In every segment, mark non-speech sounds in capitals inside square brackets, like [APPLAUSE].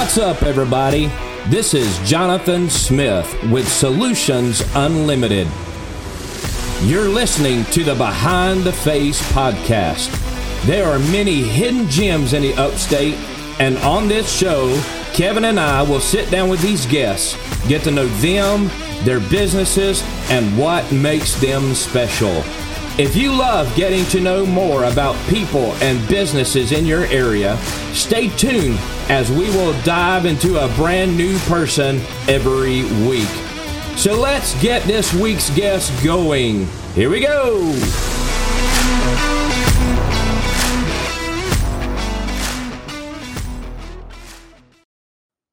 What's up, everybody? This is Jonathan Smith with Solutions Unlimited. You're listening to the Behind the Face podcast. There are many hidden gems in the upstate, and on this show, Kevin and I will sit down with these guests, get to know them, their businesses, and what makes them special. If you love getting to know more about people and businesses in your area, stay tuned as we will dive into a brand new person every week. So let's get this week's guest going. Here we go.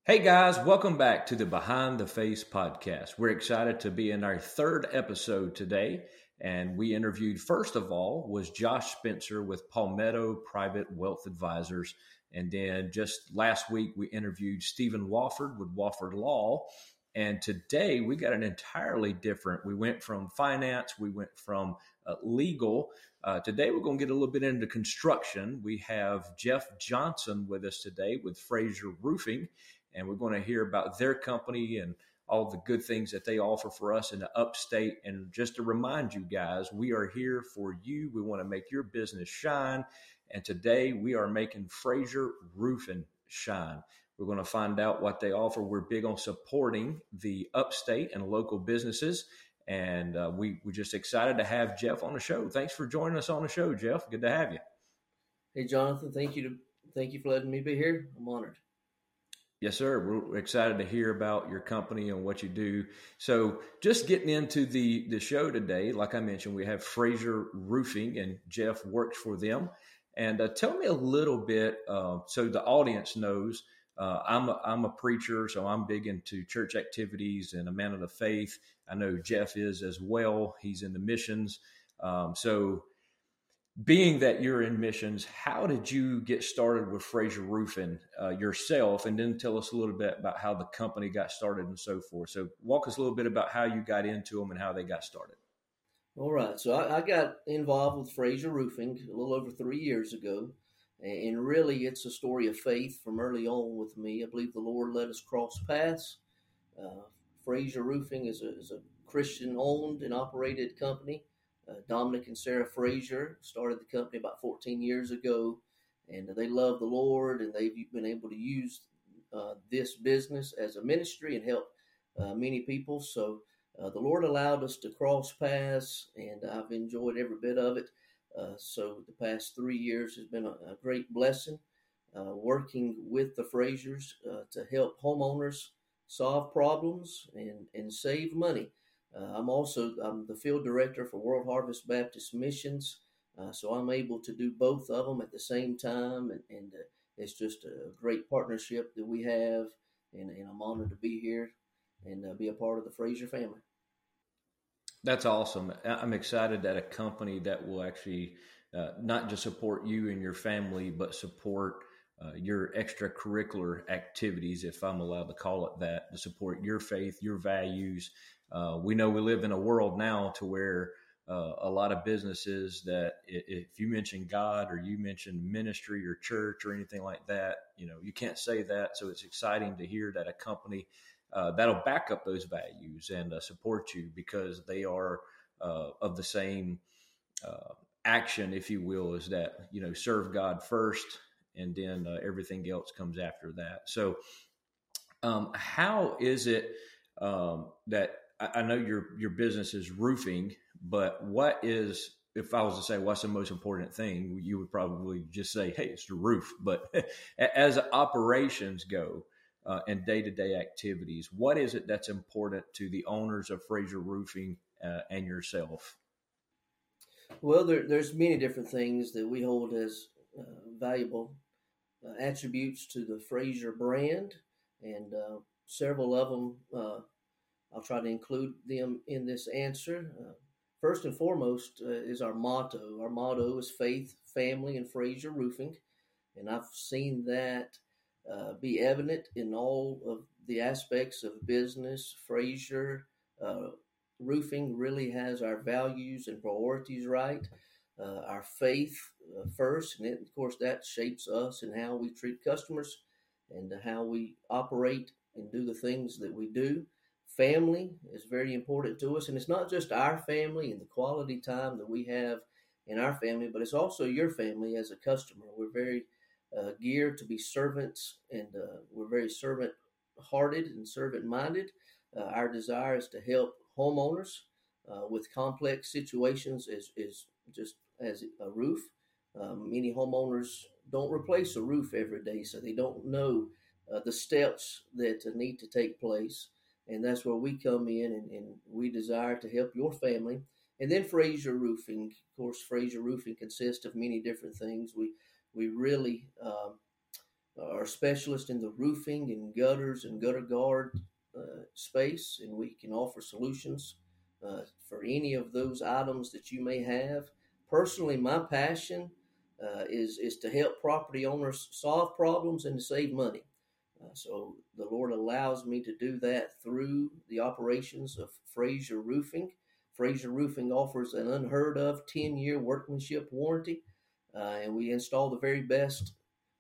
Hey guys, welcome back to the Behind the Face podcast. We're excited to be in our third episode today. And we interviewed, first of all, was Josh Spencer with Palmetto Private Wealth Advisors. And then just last week, we interviewed Stephen Wofford with Wofford Law. And today we got an entirely different. We went from finance, we went from uh, legal. Uh, today we're going to get a little bit into construction. We have Jeff Johnson with us today with Fraser Roofing and we're going to hear about their company and all the good things that they offer for us in the upstate. And just to remind you guys, we are here for you. We want to make your business shine. And today we are making Fraser Roofing shine. We're going to find out what they offer. We're big on supporting the upstate and local businesses. And uh, we, we're just excited to have Jeff on the show. Thanks for joining us on the show, Jeff. Good to have you. Hey, Jonathan. Thank you to thank you for letting me be here. I'm honored. Yes, sir. We're excited to hear about your company and what you do. So, just getting into the the show today, like I mentioned, we have Fraser Roofing, and Jeff works for them. And uh, tell me a little bit, uh, so the audience knows. Uh, I'm a, I'm a preacher, so I'm big into church activities and a man of the faith. I know Jeff is as well. He's in the missions. Um, so being that you're in missions, how did you get started with Fraser Roofing uh, yourself? And then tell us a little bit about how the company got started and so forth. So, walk us a little bit about how you got into them and how they got started. All right. So, I, I got involved with Fraser Roofing a little over three years ago. And really, it's a story of faith from early on with me. I believe the Lord let us cross paths. Uh, Fraser Roofing is a, is a Christian owned and operated company uh, Dominic and Sarah Fraser started the company about 14 years ago, and they love the Lord, and they've been able to use uh, this business as a ministry and help uh, many people. So uh, the Lord allowed us to cross paths, and I've enjoyed every bit of it. Uh, so the past three years has been a, a great blessing. Working with the Frasers to help homeowners solve problems and, and save money. Uh, I'm also I'm the field director for World Harvest Baptist Missions, uh, so I'm able to do both of them at the same time, and, and uh, it's just a great partnership that we have, and, and I'm honored to be here and be a part of the Fraser family. That's awesome. I'm excited that a company that will actually uh, not just support you and your family, but support uh, your extracurricular activities, if I'm allowed to call it that, to support your faith, your values, uh, we know we live in a world now to where uh, a lot of businesses that if you mention God or you mention ministry or church or anything like that, you know, you can't say that. So it's exciting to hear that a company uh, that'll back up those values and uh, support you because they are uh, of the same uh, action, if you will, is that, you know, serve God first and then everything else comes after that. So, um, how is it um, that I know your your business is roofing, but what is if I was to say what's the most important thing, you would probably just say, "Hey, it's the roof." But [LAUGHS] as operations go uh, and day to day activities, what is it that's important to the owners of Fraser Roofing uh, and yourself? Well, there, there's many different things that we hold as uh, valuable uh, attributes to the Fraser brand, and uh, several of them uh, I'll try to include them in this answer. Uh, first and foremost uh, is our motto. Our motto is faith, family, and Fraser Roofing. And I've seen that uh, be evident in all of the aspects of business. Fraser uh, Roofing really has our values and priorities right. Uh, our faith uh, first, and it, of course that shapes us and how we treat customers. and how we operate and do the things that we do. Family is very important to us, and it's not just our family and the quality time that we have in our family, but it's also your family as a customer. We're very uh, geared to be servants, and uh, we're very servant hearted and servant minded. Uh, our desire is to help homeowners uh, with complex situations, is, is just as a roof. Um, many homeowners don't replace a roof every day, so they don't know uh, the steps that need to take place. And that's where we come in and, and we desire to help your family. And then Fraser Roofing. Of course, Fraser Roofing consists of many different things. We we really um, are specialists in the roofing and gutters and gutter guard uh, space, and we can offer solutions uh, for any of those items that you may have. Personally, my passion uh, is is to help property owners solve problems and to save money. Uh, so the Lord allows me to do that through the operations of Fraser Roofing. Fraser Roofing offers an unheard of 10 year workmanship warranty, uh, and we install the very best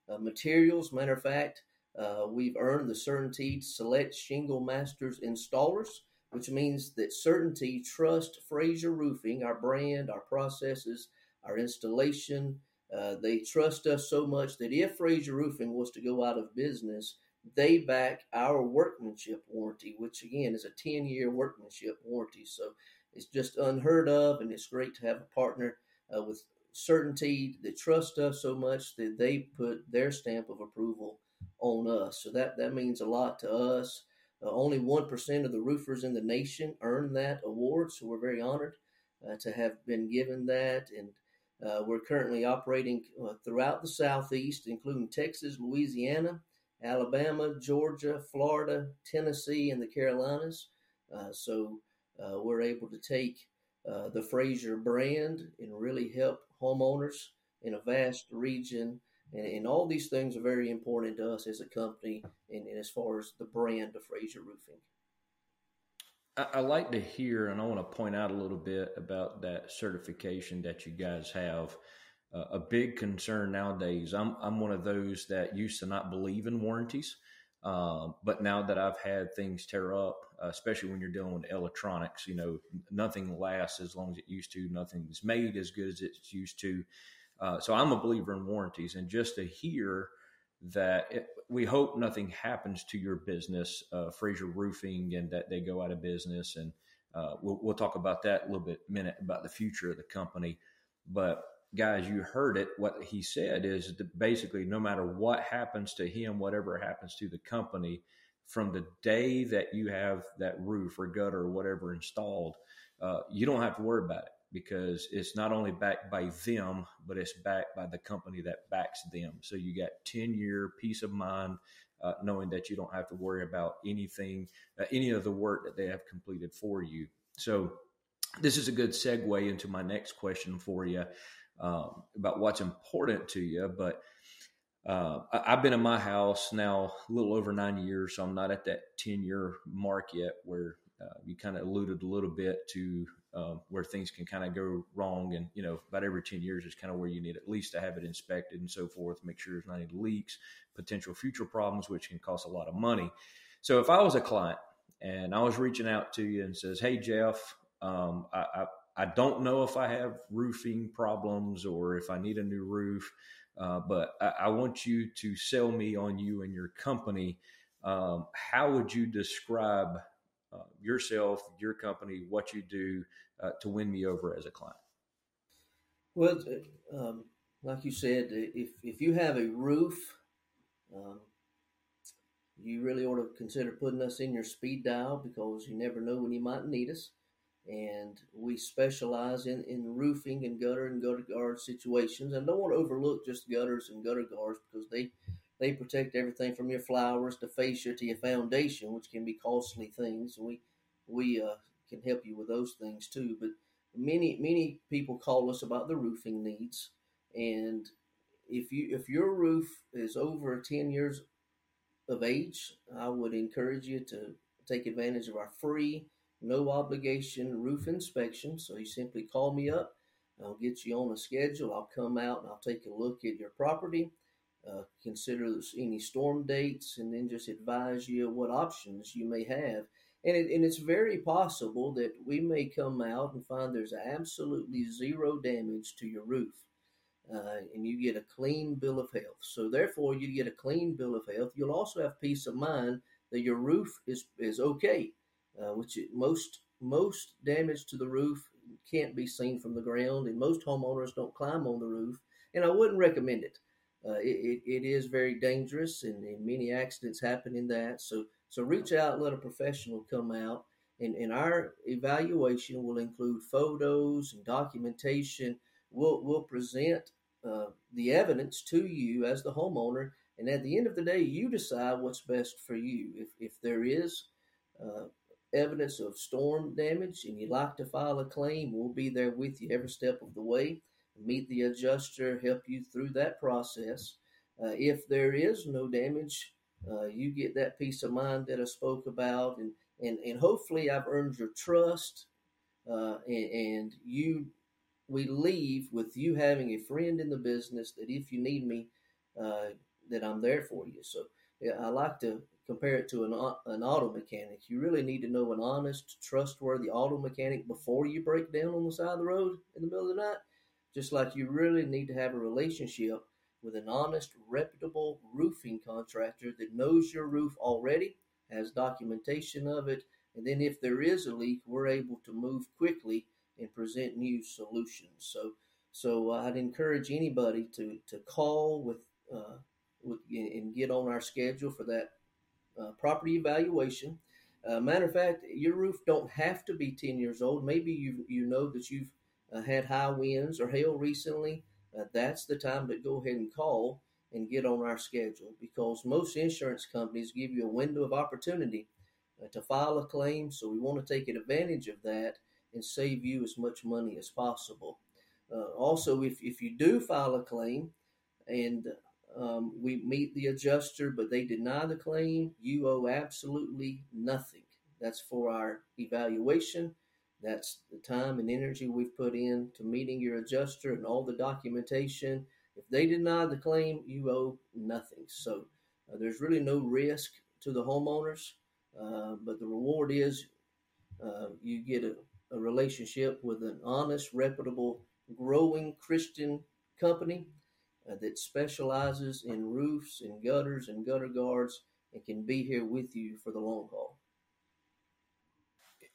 uh, materials. Matter of fact, uh, we've earned the CertainTeed Select Shingle Masters installers, which means that CertainTeed trust Fraser Roofing, our brand, our processes, our installation. Uh, they trust us so much that if Fraser Roofing was to go out of business, they back our workmanship warranty, which again is a 10 year workmanship warranty. So it's just unheard of, and it's great to have a partner uh, with CertainTeed that trust us so much that they put their stamp of approval on us. So that, that means a lot to us. Uh, only 1% of the roofers in the nation earn that award, so we're very honored uh, to have been given that. And uh, we're currently operating uh, throughout the Southeast, including Texas, Louisiana, Alabama, Georgia, Florida, Tennessee, and the Carolinas. Uh, so uh, we're able to take uh, the Fraser brand and really help homeowners in a vast region. And, and, all these things are very important to us as a company and, and as far as the brand of Fraser Roofing. I, I like to hear, and I want to point out a little bit about that certification that you guys have uh, a big concern nowadays. I'm I'm one of those that used to not believe in warranties, um, but now that I've had things tear up, uh, especially when you're dealing with electronics, you know, nothing lasts as long as it used to. Nothing's made as good as it's used to. Uh, so I'm a believer in warranties, and just to hear that it, we hope nothing happens to your business, uh, Fraser Roofing, and that they go out of business. And uh, we'll, we'll talk about that a little bit minute about the future of the company. But guys, you heard it. What he said is basically no matter what happens to him, whatever happens to the company, from the day that you have that roof or gutter or whatever installed, uh, you don't have to worry about it because it's not only backed by them, but it's backed by the company that backs them. So you got 10 year peace of mind. Uh, knowing that you don't have to worry about anything, uh, any of the work that they have completed for you. So, this is a good segue into my next question for you um, about what's important to you. But uh, I, have been in my house now a little over nine years, so I'm not at that 10 year mark yet where uh, you kind of alluded a little bit to um, where things can kind of go wrong. And, you know, about every 10 years is kind of where you need at least to have it inspected and so forth, make sure there's not any leaks, potential future problems, which can cost a lot of money. So if I was a client and I was reaching out to you and says, Hey, Jeff, um, I, I, I don't know if I have roofing problems or if I need a new roof, uh, but I, I, want you to sell me on you and your company. Um, how would you describe uh, yourself, your company, what you do uh, to win me over as a client? Well, um, like you said, if if you have a roof, um, you really ought to consider putting us in your speed dial because you never know when you might need us and we specialize in, in roofing and gutter and gutter guard situations. And don't want to overlook just gutters and gutter guards because they they protect everything from your flowers to fascia to your foundation, which can be costly things. We we uh, can help you with those things too. But many many people call us about the roofing needs, and if you if your roof is over ten years of age, I would encourage you to take advantage of our free no obligation roof inspection. So you simply call me up. I'll get you on a schedule. I'll come out and I'll take a look at your property uh, consider any storm dates, and then just advise you what options you may have. And, it, and it's very possible that we may come out and find there's absolutely zero damage to your roof. Uh, and you get a clean bill of health. So therefore, you get a clean bill of health. You'll also have peace of mind that your roof is is okay, uh, which most most damage to the roof can't be seen from the ground, and most homeowners don't climb on the roof. And I wouldn't recommend it. Uh, it, it, it is very dangerous, and, and, many accidents happen in that. So, so reach out, let a professional come out, and, and our evaluation will include photos and documentation. We'll, we'll present uh, the evidence to you as the homeowner, and at the end of the day, you decide what's best for you. If, if there is uh, evidence of storm damage and you'd like to file a claim, we'll be there with you every step of the way meet the adjuster, help you through that process. Uh, if there is no damage, uh, you get that peace of mind that I spoke about, and and, and hopefully I've earned your trust, uh, and, and you we leave with you having a friend in the business that if you need me, uh, that I'm there for you. So yeah, I like to compare it to an an auto mechanic. You really need to know an honest, trustworthy auto mechanic before you break down on the side of the road in the middle of the night just like you really need to have a relationship with an honest, reputable roofing contractor that knows your roof already, has documentation of it, and then if there is a leak, we're able to move quickly and present new solutions. So, so I'd encourage anybody to to call with uh, with and get on our schedule for that uh, property evaluation. Uh, matter of fact, your roof don't have to be ten years old. Maybe you you know that you've uh, had high winds or hail recently, uh, that's the time to go ahead and call and get on our schedule because most insurance companies give you a window of opportunity uh, to file a claim. So we want to take advantage of that and save you as much money as possible. Uh, also, if, if you do file a claim and um, we meet the adjuster, but they deny the claim, you owe absolutely nothing. That's for our evaluation that's the time and energy we've put in to meeting your adjuster and all the documentation. If they deny the claim, you owe nothing. So uh, there's really no risk to the homeowners, uh, but the reward is uh, you get a, a, relationship with an honest, reputable, growing Christian company that specializes in roofs and gutters and gutter guards and can be here with you for the long haul.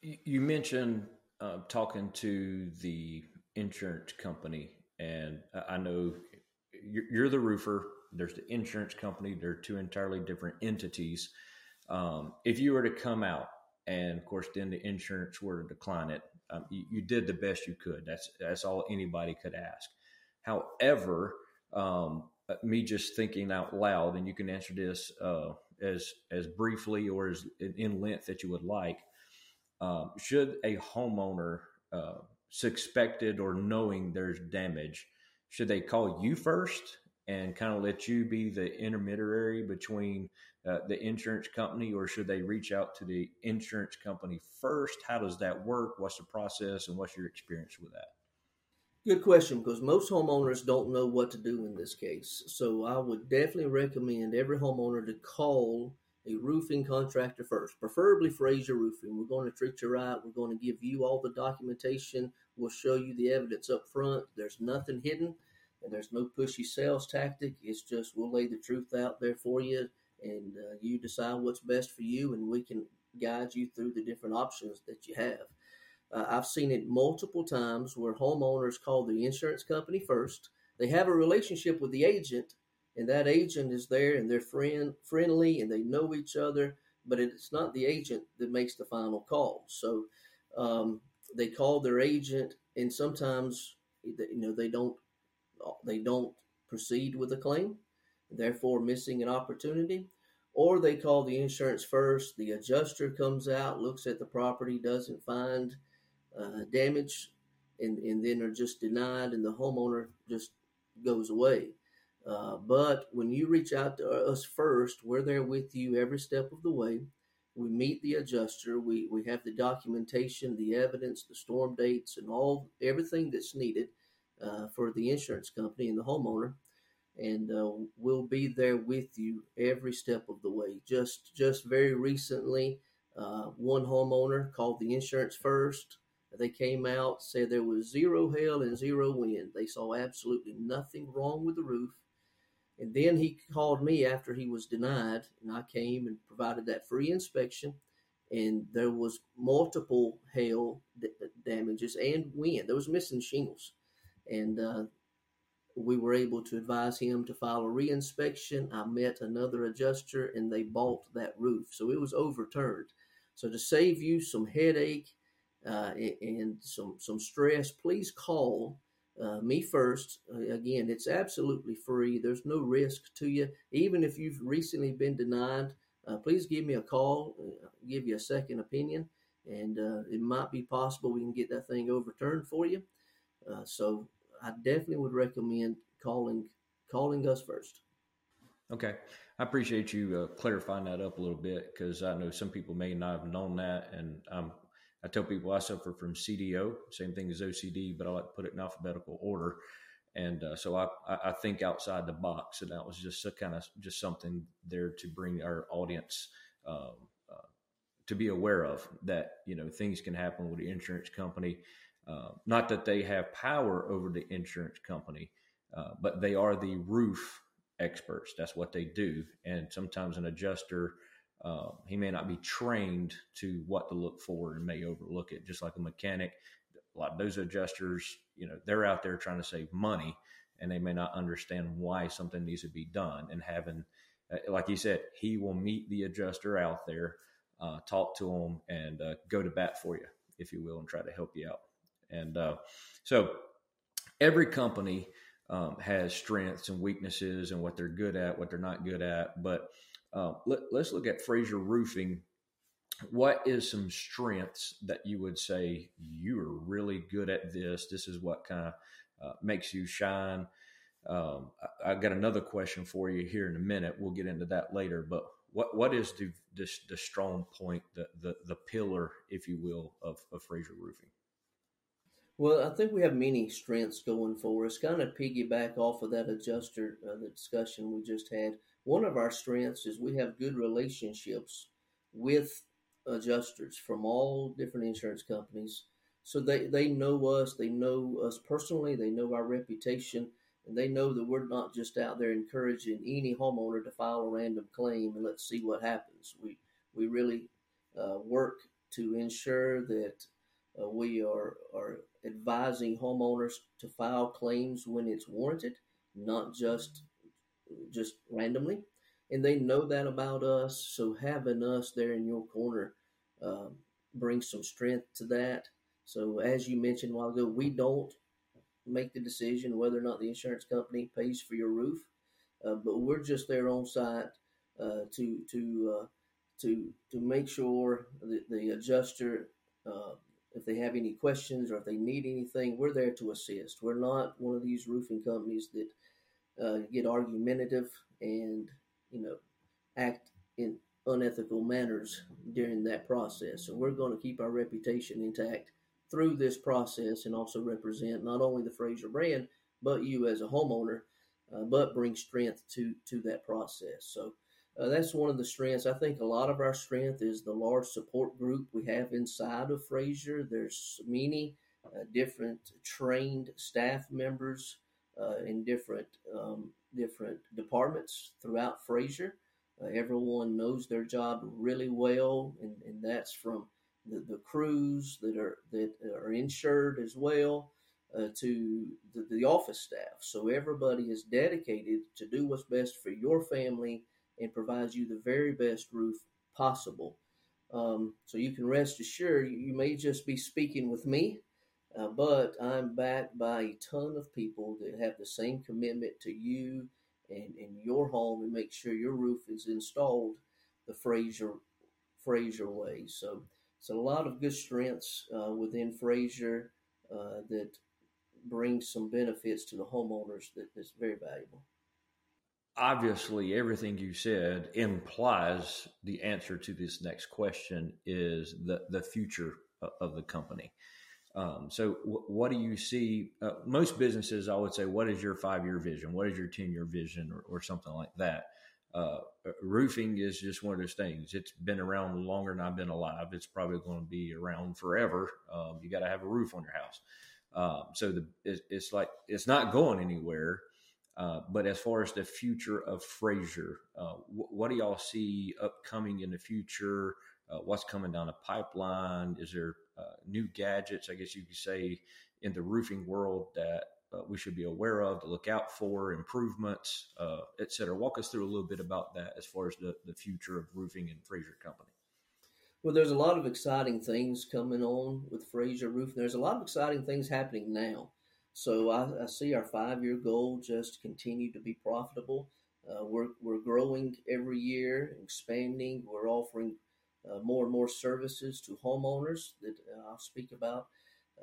You mentioned uh, talking to the insurance company, and I know you're the roofer. There's the insurance company. They're two entirely different entities. Um, if you were to come out, and of course, then the insurance were to decline it, um, you, you, did the best you could. That's that's all anybody could ask. However, um, uh, me just thinking out loud, and you can answer this uh, as as briefly or as in length that you would like. Um, should a homeowner uh, suspected or knowing there's damage, should they call you first and kind of let you be the intermediary between uh, the insurance company, or should they reach out to the insurance company first? How does that work? What's the process, and what's your experience with that? Good question, because most homeowners don't know what to do in this case. So I would definitely recommend every homeowner to call a roofing contractor first, preferably Fraser Roofing. We're going to treat you right. We're going to give you all the documentation. We'll show you the evidence up front. There's nothing hidden, and there's no pushy sales tactic. It's just we'll lay the truth out there for you, and uh, you decide what's best for you, and we can guide you through the different options that you have. Uh, I've seen it multiple times where homeowners call the insurance company first. They have a relationship with the agent and that agent is there and they're friend friendly and they know each other but it's not the agent that makes the final call so um, they call their agent and sometimes you know they don't they don't proceed with the claim therefore missing an opportunity or they call the insurance first the adjuster comes out looks at the property doesn't find uh, damage and, and then are just denied and the homeowner just goes away uh, but when you reach out to us first, we're there with you every step of the way. We meet the adjuster. We, we have the documentation, the evidence, the storm dates, and all everything that's needed uh, for the insurance company and the homeowner. and uh, we'll be there with you every step of the way. Just just very recently, uh, one homeowner called the insurance first. They came out said there was zero hail and zero wind. They saw absolutely nothing wrong with the roof. And then he called me after he was denied, and I came and provided that free inspection. And there was multiple hail damages and wind. There was missing shingles, and uh, we were able to advise him to file a reinspection. I met another adjuster and they bought that roof. So it was overturned. So to save you some headache uh, and some, some stress, please call uh, me first. Uh, again, it's absolutely free. There's no risk to you. Even if you've recently been denied, uh, please give me a call, uh, give you a second opinion, and uh, it might be possible we can get that thing overturned for you. so I definitely would recommend calling calling us first. Okay, I appreciate you clarifying that up a little bit because I know some people may not have known that, and um, I tell people I suffer from CDO, same thing as OCD, but I like to put it in alphabetical order, and uh, so I, I think outside the box, and that was just kind of just something there to bring our audience. Um, uh, to be aware of that, you know, things can happen with the insurance company uh, not that they have power over the insurance company, uh, but they are the roof experts. That's what they do. And sometimes an adjuster, uh, he may not be trained to what to look for and may overlook it, just like a mechanic. A lot of those adjusters, you know, they're out there trying to save money and they may not understand why something needs to be done. And having, uh, like you said, he will meet the adjuster out there, uh, talk to him, and go to bat for you, if you will, and try to help you out. And uh, so every company um, has strengths and weaknesses and what they're good at, what they're not good at. But uh, let, us look at Fraser Roofing. What is some strengths that you would say you are really good at this? This is what kind of uh, makes you shine. Um, I, have got another question for you here in a minute. We'll get into that later. But what what is the the, the strong point, the, the the pillar, if you will, of, of Fraser Roofing? Well, I think we have many strengths going for us. Kind of piggyback off of that adjuster, uh, the discussion we just had. One of our strengths is we have good relationships with adjusters from all different insurance companies. So they, they know us, they know us personally, they know our reputation, and they know that we're not just out there encouraging any homeowner to file a random claim and let's see what happens. We we really uh, work to ensure that uh, we are are advising homeowners to file claims when it's warranted, not just just randomly. And they know that about us, so having us there in your corner uh, brings some strength to that. So, as you mentioned a while ago, we don't make the decision whether or not the insurance company pays for your roof, uh, but we're just there on site uh, to to uh, to to make sure that the adjuster uh, if they have any questions or if they need anything, we're there to assist. We're not one of these roofing companies that uh, get argumentative and you know act in unethical manners during that process. So we're going to keep our reputation intact through this process and also represent not only the Fraser brand but you as a homeowner, uh, but bring strength to to that process. So uh, that's one of the strengths. I think a lot of our strength is the large support group we have inside of Fraser. There's many uh, different trained staff members in different um, different departments throughout Fraser. Uh, everyone knows their job really well, and, and that's from the, the crews that are that are insured as well. Uh, to the, the office staff. So everybody is dedicated to do what's best for your family and provides you the very best roof possible. Um, so you can rest assured you may just be speaking with me, uh, but I'm backed by a ton of people that have the same commitment to you and, and your home and make sure your roof is installed the Fraser Fraser way. So it's a lot of good strengths uh, within Fraser uh, that brings some benefits to the homeowners that is very valuable obviously everything you said implies the answer to this next question is the the future of the company Um, so, w- what do you see? Uh, most businesses, I would say, what is your five year vision? What is your 10 year vision, or, or, something like that? Uh, roofing is just one of those things. It's been around longer than I've been alive. It's probably going to be around forever. Um, you got to have a roof on your house. Um, so the it, it's like it's not going anywhere. Uh, but as far as the future of Fraser, uh, wh- what do y'all see upcoming in the future? Uh, what's coming down the pipeline? Is there uh, new gadgets, I guess you could say, in the roofing world that uh, we should be aware of to look out for, improvements, uh, et cetera? Walk us through a little bit about that as far as the, the future of roofing and Fraser Company. Well, there's a lot of exciting things coming on with Fraser Roofing. There's a lot of exciting things happening now. So I, I see our five-year goal just continue to be profitable. Uh, we're we're growing every year, expanding. We're offering uh, more and more services to homeowners that uh, I'll speak about.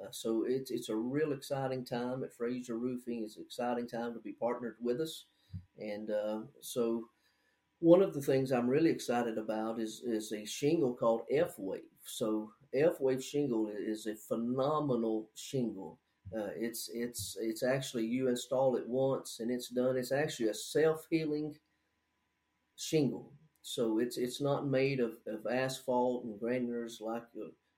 Uh, so it's it's a real exciting time at Fraser Roofing. It's an exciting time to be partnered with us, and uh, so one of the things I'm really excited about is is a shingle called F Wave. So F Wave shingle is a phenomenal shingle. Uh, it's it's it's actually you install it once and it's done. It's actually a self healing shingle. So it's it's not made of, of asphalt and granulars like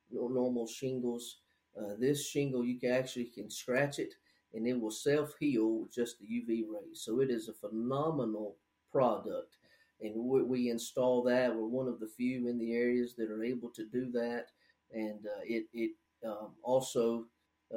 your normal shingles. Uh, this shingle you can actually can scratch it and it will self heal with just the UV rays. So it is a phenomenal product, and we, we, install that. We're one of the few in the areas that are able to do that, and uh, it it um, also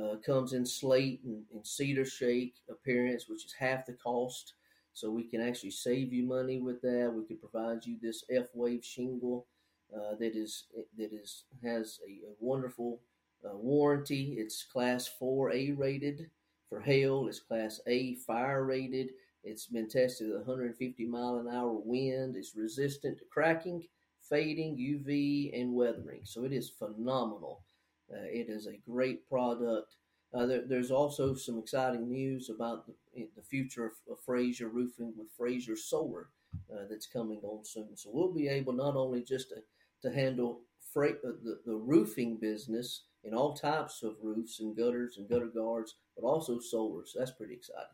uh, comes in slate and, and, cedar shake appearance, which is half the cost. So we can actually save you money with that. We can provide you this F wave shingle uh, that is that is has a, a wonderful uh, warranty. It's Class 4A rated for hail. It's Class A fire rated. It's been tested at 150 mile an hour wind. It's resistant to cracking, fading, UV, and weathering. So it is phenomenal. Uh, it is a great product. Uh, there, there's also some exciting news about the, the future of, of Fraser Roofing with Fraser Solar uh, that's coming on soon. So we'll be able not only just to, to handle uh, the, the roofing business in all types of roofs and gutters and gutter guards, but also solar. So that's pretty exciting.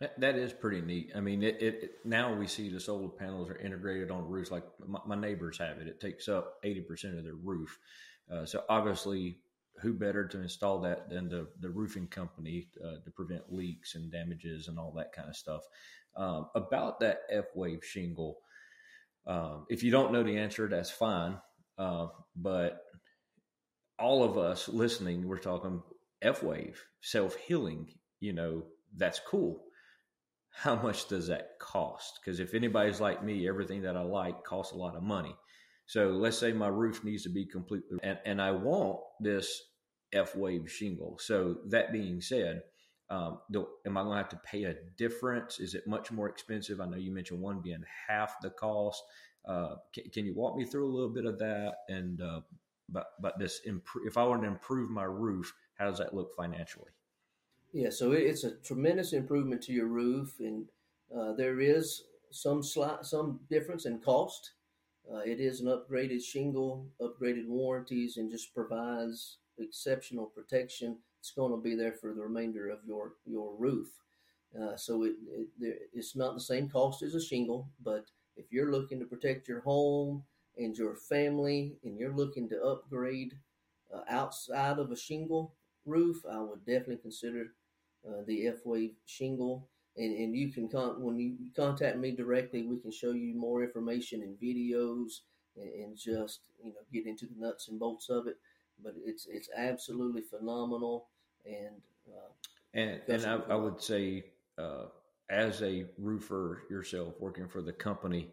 That, that is pretty neat. I mean, it, it, now we see the solar panels are integrated on roofs. Like my, my neighbors have it; it takes up eighty percent of their roof. Uh, so obviously, who better to install that than the, the roofing company uh, to prevent leaks and damages and all that kind of stuff. Um, about that F wave shingle, um, if you don't know the answer, that's fine. Uh, but all of us listening, we're talking F wave, self healing, you know, that's cool. How much does that cost? Because if anybody's like me, everything that I like costs a lot of money. So let's say my roof needs to be completely, and, and I want this F wave shingle. So that being said, um, am I going to have to pay a difference? Is it much more expensive? I know you mentioned one being half the cost. Uh, can, can, you walk me through a little bit of that? And uh, but but this imp- if I want to improve my roof, how does that look financially? Yeah, so it's a tremendous improvement to your roof, and uh, there is some slight some difference in cost. Uh, it is an upgraded shingle, upgraded warranties, and just provides exceptional protection. It's going to be there for the remainder of your your roof. Uh, so it, it, it's not the same cost as a shingle, but if you're looking to protect your home and your family, and you're looking to upgrade uh, outside of a shingle roof, I would definitely consider uh, the F Wave shingle and, and you can con- when you contact me directly, we can show you more information and videos and, and just you know get into the nuts and bolts of it. But it's it's absolutely phenomenal and uh, and and I, I, would say uh, as a roofer yourself working for the company.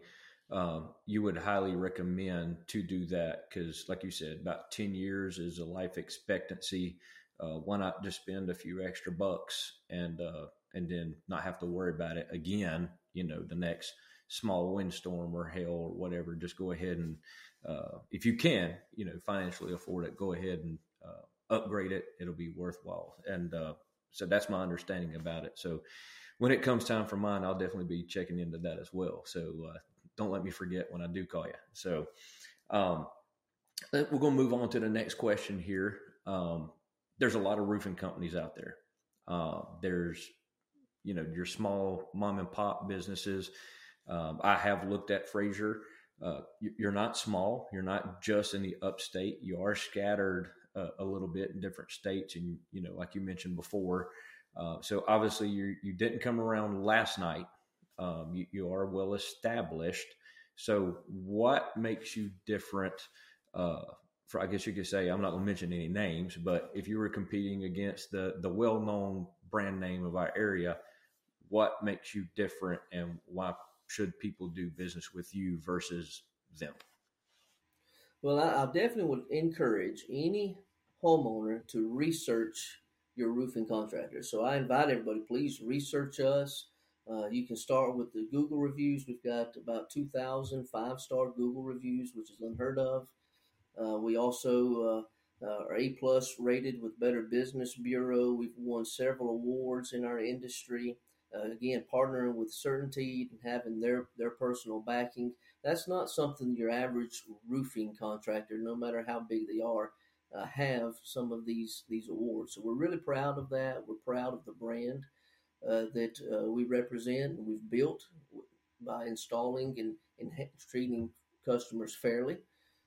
Um, you would highly recommend to do that because, like you said, about 10 years is a life expectancy. Uh, why not just spend a few extra bucks and uh, and then not have to worry about it again, you know, the next small windstorm or hail or whatever. Just go ahead and, uh, if you can, you know, financially afford it, go ahead and uh, upgrade it. It'll be worthwhile. And uh, so that's my understanding about it. So when it comes time for mine, I'll definitely be checking into that as well. So uh, don't let me forget when I do call you. So um, we're going to move on to the next question here. Um, there's a lot of roofing companies out there. Uh, there's, you know, your small mom and pop businesses. Um, I have looked at Fraser. Uh, you're not small. You're not just in the upstate. You are scattered uh, a little bit in different states, and you know, like you mentioned before. Uh, so obviously, you you didn't come around last night. Um, you, you are well established. So, what makes you different? Uh, for I guess you could say I'm not going to mention any names, but if you were competing against the the well known brand name of our area, what makes you different, and why should people do business with you versus them? Well, I, I definitely would encourage any homeowner to research your roofing contractor. So I invite everybody, please research us. Uh, you can start with the Google reviews. We've got about 2,000 five star Google reviews, which is unheard of. Uh, we also uh, uh, are A plus rated with Better Business Bureau. We've won several awards in our industry. Uh, again, partnering with CertainTeed and having their their personal backing. That's not something your average roofing contractor, no matter how big they are, uh, have some of these these awards. So we're really proud of that. We're proud of the brand uh, that uh, we represent and we've built by installing and, and treating customers fairly.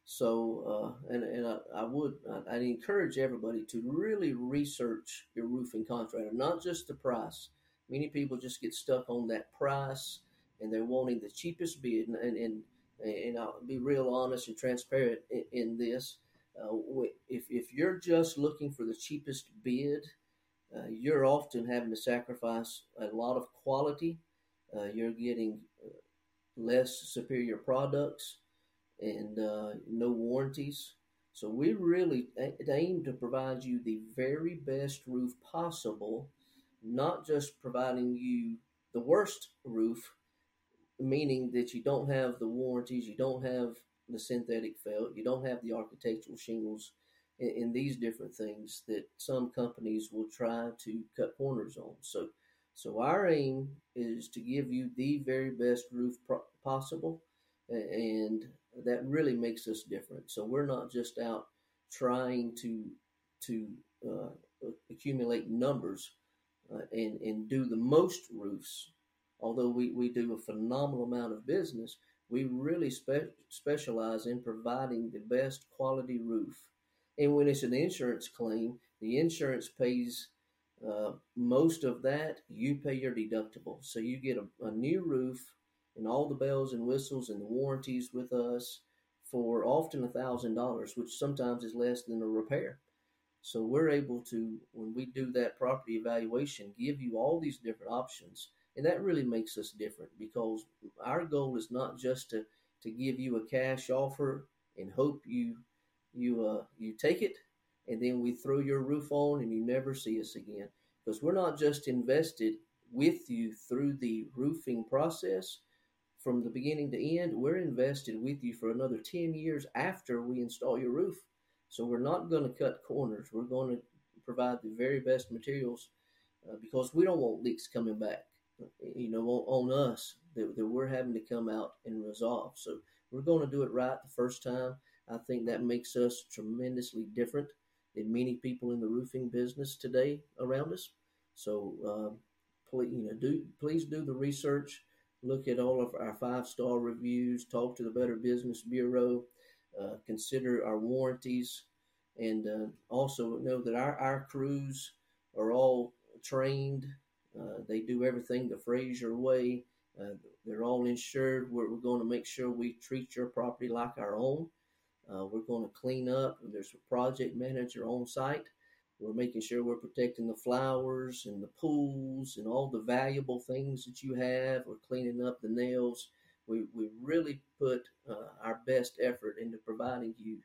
So, uh, and, and I, I would, I, would encourage everybody to really research your roofing contractor, not just the price. Many people just get stuck on that price and they're wanting the cheapest bid. And, and, and, and I'll be real honest and transparent in, in this. Uh, if, if you're just looking for the cheapest bid, uh, you're often having to sacrifice a lot of quality. Uh, you're getting uh, less superior products and uh, no warranties. So we really aim to provide you the very best roof possible, not just providing you the worst roof, meaning that you don't have the warranties, you don't have the synthetic felt, you don't have the architectural shingles, and, these different things that some companies will try to cut corners on. So, so our aim is to give you the very best roof possible, and that really makes us different. So we're not just out trying to to uh, accumulate numbers uh, and and do the most roofs. Although we, we do a phenomenal amount of business, we really spe- specialize in providing the best quality roof. And when it's an insurance claim, the insurance pays uh, most of that. You pay your deductible, so you get a, a new roof and all the bells and whistles and the warranties with us for often a thousand dollars, which sometimes is less than a repair. So we're able to, when we do that property evaluation, give you all these different options, and that really makes us different because our goal is not just to to give you a cash offer and hope you you uh, you take it, and then we throw your roof on and you never see us again. Because we're not just invested with you through the roofing process, from the beginning to end, we're invested with you for another 10 years after we install your roof. So we're not going to cut corners. We're going to provide the very best materials uh, because we don't want leaks coming back, you know, on, on us that, that, we're having to come out and resolve. So we're going to do it right the first time. I think that makes us tremendously different than many people in the roofing business today around us. So, uh, please, you know, do please do the research look at all of our five star reviews, talk to the Better Business Bureau, uh, consider our warranties, and uh, also know that our, our crews are all trained. Uh, they do everything the Fraser way. Uh, they're all insured. We're, we're, going to make sure we treat your property like our own. Uh, we're going to clean up. There's a project manager on site we're making sure we're protecting the flowers and the pools and all the valuable things that you have. We're cleaning up the nails. We, we really put uh, our best effort into providing you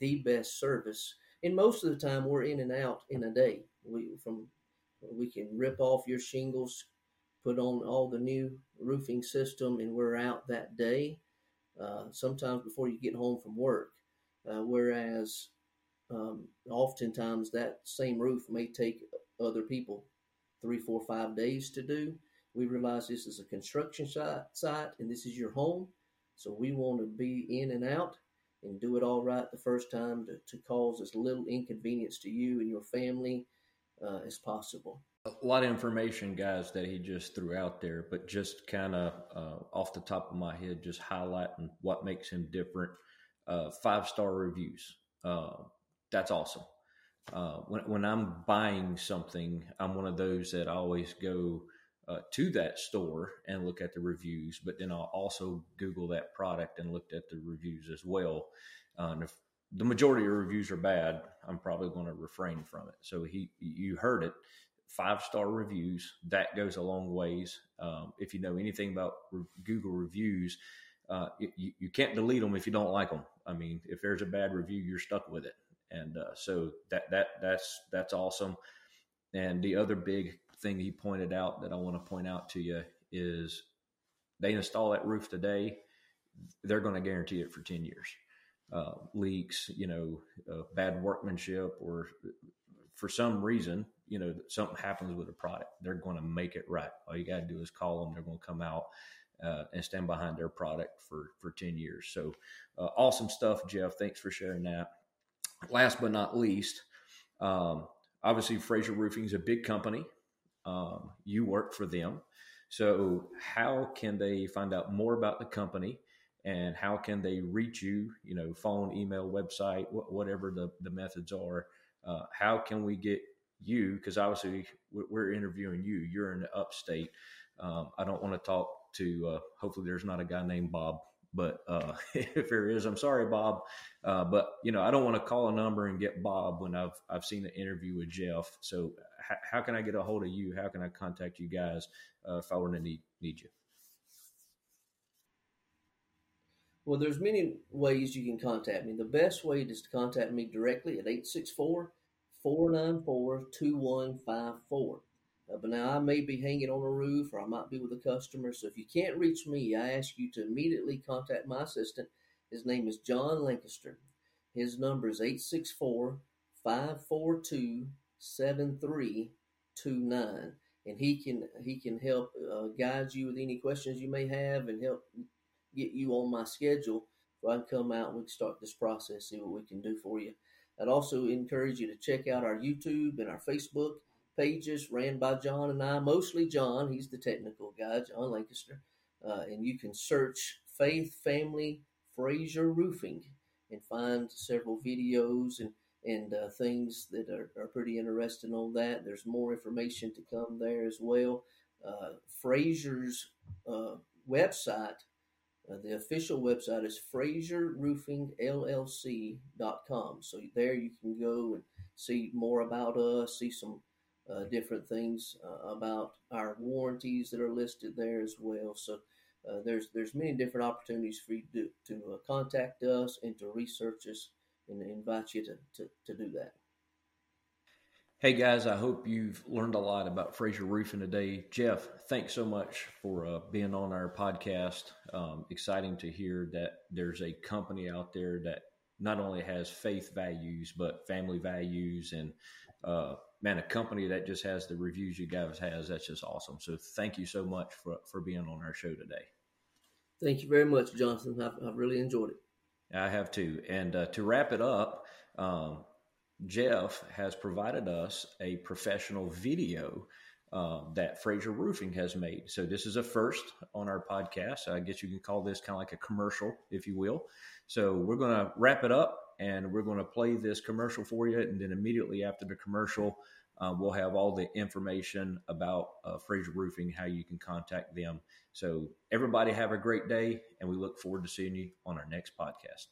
the best service. And most of the time, we're in and out in a day. We from we can rip off your shingles, put on all the new roofing system, and we're out that day. Uh, sometimes before you get home from work. Uh, whereas um, oftentimes that same roof may take other people three, four, five days to do. We realize this is a construction site, site and this is your home. So we want to be in and out and do it all right the first time to, to cause as little inconvenience to you and your family uh, as possible. A lot of information, guys, that he just threw out there, but just kind of uh, off the top of my head, just highlighting what makes him different. Uh, five star reviews. Uh, that's awesome. Uh, when, when I'm buying something, I'm one of those that always go uh, to that store and look at the reviews, but then I'll also Google that product and look at the reviews as well. Uh, and if the majority of reviews are bad, I'm probably going to refrain from it. So he, you heard it, five star reviews. That goes a long ways. Um, if you know anything about re- Google reviews, uh, you, you can't delete them if you don't like them. I mean, if there's a bad review, you're stuck with it. And uh, so that that that's that's awesome. And the other big thing he pointed out that I want to point out to you is they install that roof today, they're going to guarantee it for 10 years. Uh, leaks, you know, uh, bad workmanship, or for some reason, you know, something happens with a product, they're going to make it right. All you got to do is call them, they're going to come out. Uh, and stand behind their product for for 10 years. So uh, awesome stuff, Jeff. Thanks for sharing that. Last but not least, um, obviously Fraser Roofing is a big company. Um, you work for them. So, how can they find out more about the company and how can they reach you? You know, phone, email, website, wh- whatever the, the methods are. Uh, how can we get you? Because obviously, we're interviewing you. You're in the upstate. Um, I don't want to talk to, uh, hopefully, there's not a guy named Bob but uh, [LAUGHS] if there is, I'm sorry, Bob. Uh, but you know, I don't want to call a number and get Bob when I've I've seen the interview with Jeff. So h- how can I get a hold of you? How can I contact you guys uh, if I were to need need you? Well, there's many ways you can contact me. The best way is to contact me directly at 864 494 2154. Uh, but now I may be hanging on a roof or I might be with a customer. So if you can't reach me, I ask you to immediately contact my assistant. His name is John Lancaster. His number is 864 542 7329. And he can he can help uh, guide you with any questions you may have and help get you on my schedule so I can come out and we can start this process, see what we can do for you. I'd also encourage you to check out our YouTube and our Facebook pages ran by John and I, mostly John. He's the technical guy, John Lancaster. Uh, and you can search Faith Family Fraser Roofing and find several videos and and uh, things that are, are pretty interesting on that. There's more information to come there as well. Uh, Fraser's uh, website, uh, the official website is FraserRoofingLLC.com. So there you can go and see more about us, see some uh, different things uh, about our warranties that are listed there as well. So uh, there's there's many different opportunities for you to, to uh, contact us and to research us and invite you to, to, to do that. Hey guys, I hope you've learned a lot about Fraser Roofing today. Jeff, thanks so much for uh, being on our podcast. Um, exciting to hear that there's a company out there that not only has faith values but family values and uh, man, a company that just has the reviews you guys has, that's just awesome. So thank you so much for, for being on our show today. Thank you very much, Johnson. I've, I've really enjoyed it. I have too. And uh, to wrap it up, um, Jeff has provided us a professional video uh, that Fraser Roofing has made. So this is a first on our podcast. I guess you can call this kind of like a commercial, if you will. So we're going to wrap it up and we're going to play this commercial for you. And then immediately after the commercial, uh, we'll have all the information about uh, Fraser Roofing, how you can contact them. So everybody have a great day, and we look forward to seeing you on our next podcast.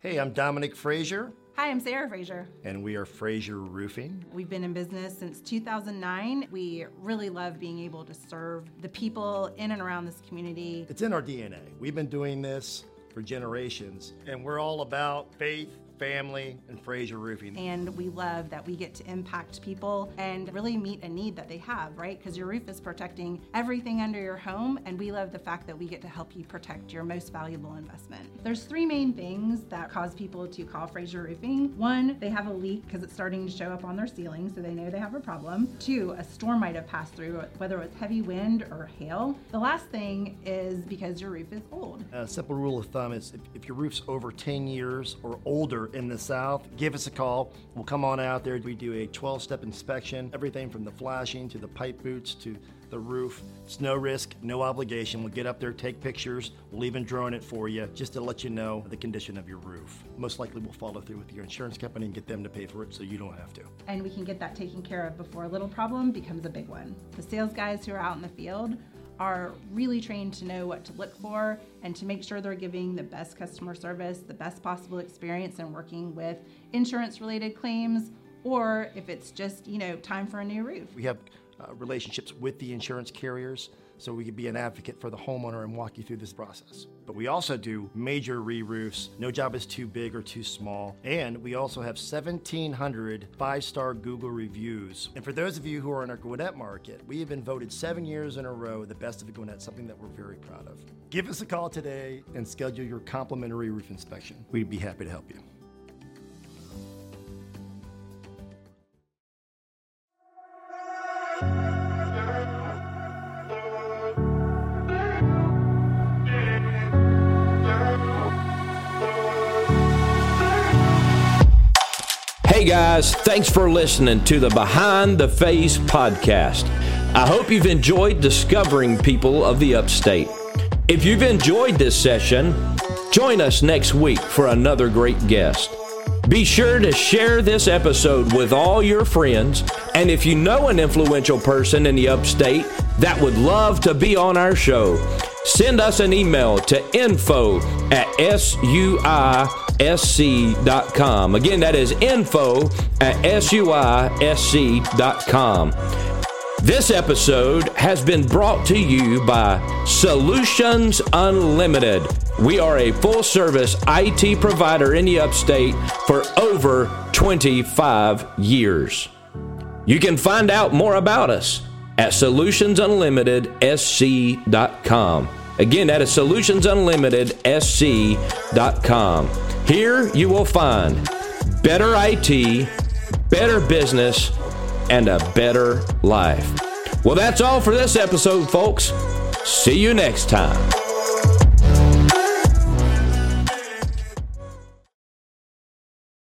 Hey, I'm Dominic Fraser. Hi, I'm Sarah Fraser. And we are Fraser Roofing. We've been in business since 2009. We really love being able to serve the people in and around this community. It's in our DNA. We've been doing this for generations, and we're all about faith, family, and Fraser Roofing. And we love that we get to impact people and really meet a need that they have, right? Because your roof is protecting everything under your home, and we love the fact that we get to help you protect your most valuable investment. There's three main things that cause people to call Fraser Roofing. One, they have a leak because it's starting to show up on their ceiling, so they know they have a problem. Two, a storm might have passed through, whether it was heavy wind or hail. The last thing is because your roof is old. A simple rule of thumb is if, if your roof's over 10 years or older in the south, give us a call. We'll come on out there. We do a 12 step inspection, everything from the flashing to the pipe boots to the roof. It's no risk, no obligation. We'll get up there, take pictures. We'll even drone it for you just to let you know the condition of your roof. Most likely, we'll follow through with your insurance company and get them to pay for it so you don't have to. And we can get that taken care of before a little problem becomes a big one. The sales guys who are out in the field are really trained to know what to look for and to make sure they're giving the best customer service, the best possible experience in working with insurance related claims or if it's just, you know, time for a new roof. We have uh, relationships with the insurance carriers so we could be an advocate for the homeowner and walk you through this process. But we also do major re roofs. No job is too big or too small. And we also have 1,700 five star Google reviews. And for those of you who are in our Gwinnett market, we have been voted seven years in a row the best of Gwinnett, something that we're very proud of. Give us a call today and schedule your complimentary roof inspection. We'd be happy to help you. Guys, thanks for listening to the Behind the Face podcast. I hope you've enjoyed discovering people of the upstate. If you've enjoyed this session, join us next week for another great guest. Be sure to share this episode with all your friends, and if you know an influential person in the upstate that would love to be on our show, send us an email to info at suisc.com. Again, that is info at suisc.com. This episode has been brought to you by Solutions Unlimited. We are a full service IT provider in the upstate for over 25 years. You can find out more about us at solutionsunlimitedsc.com. Again, that is solutionsunlimitedsc.com. Here you will find better IT, better business, and a better life. Well, that's all for this episode, folks. See you next time.